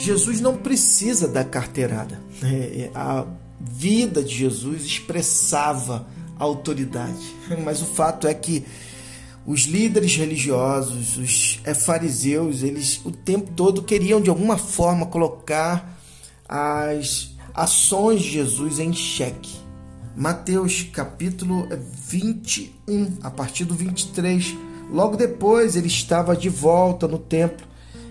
Jesus não precisa da carteirada. É, a vida de Jesus expressava autoridade. Mas o fato é que os líderes religiosos, os fariseus, eles o tempo todo queriam de alguma forma colocar as ações de Jesus em xeque. Mateus capítulo 21, a partir do 23. Logo depois ele estava de volta no templo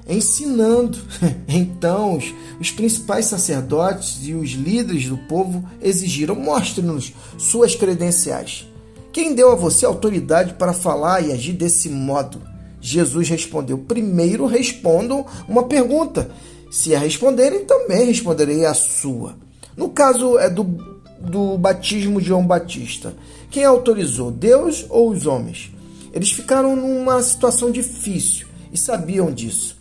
ensinando. Então, os, os, principais sacerdotes e os líderes do povo exigiram: mostre-nos suas credenciais. Quem deu a você autoridade para falar e agir desse modo? Jesus respondeu: primeiro respondam uma pergunta. Se a responderem, também responderei a sua. No caso é do, do batismo de João Batista. Quem autorizou, Deus ou os homens? Eles ficaram numa situação difícil e sabiam disso.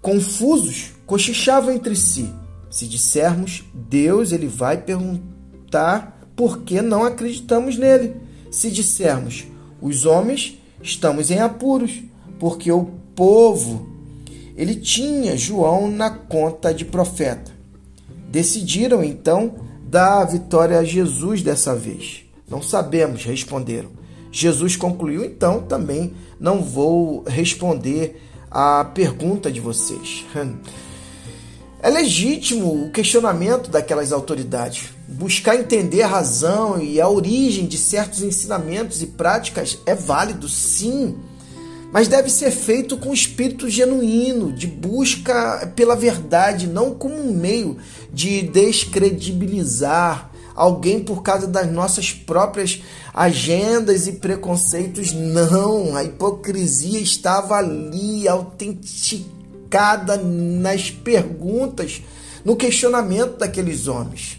Confusos, cochichavam entre si. Se dissermos Deus, ele vai perguntar por que não acreditamos nele. Se dissermos os homens, estamos em apuros, porque o povo ele tinha João na conta de profeta. Decidiram então dar a vitória a Jesus dessa vez. Não sabemos, responderam. Jesus concluiu então também não vou responder a pergunta de vocês. É legítimo o questionamento daquelas autoridades. Buscar entender a razão e a origem de certos ensinamentos e práticas é válido, sim, mas deve ser feito com espírito genuíno, de busca pela verdade, não como um meio de descredibilizar alguém por causa das nossas próprias agendas e preconceitos. Não, a hipocrisia estava ali, autenticada nas perguntas, no questionamento daqueles homens.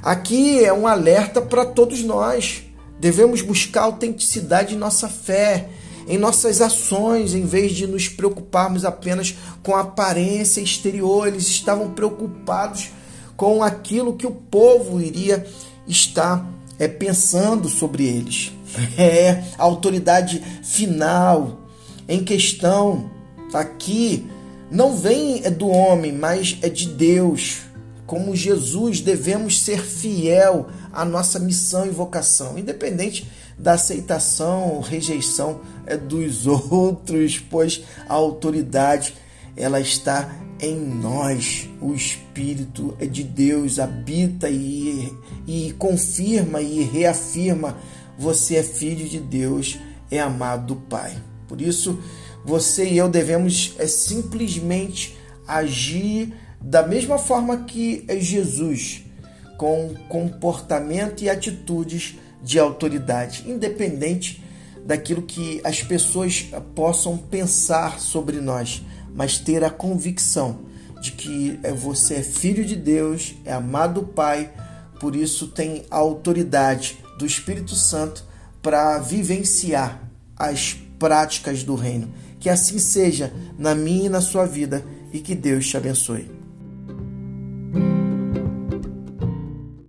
Aqui é um alerta para todos nós. Devemos buscar autenticidade em nossa fé, em nossas ações, em vez de nos preocuparmos apenas com a aparência exterior. Eles estavam preocupados com aquilo que o povo iria estar é, pensando sobre eles. É a autoridade final em questão aqui não vem é do homem, mas é de Deus. Como Jesus, devemos ser fiel à nossa missão e vocação, independente da aceitação ou rejeição é dos outros, pois a autoridade ela está em nós. O Espírito de Deus habita e, e confirma e reafirma: você é filho de Deus, é amado do Pai. Por isso, você e eu devemos é, simplesmente agir da mesma forma que Jesus, com comportamento e atitudes de autoridade, independente daquilo que as pessoas possam pensar sobre nós mas ter a convicção de que é, você é filho de Deus, é amado do Pai, por isso tem a autoridade do Espírito Santo para vivenciar as práticas do reino. Que assim seja na minha e na sua vida e que Deus te abençoe.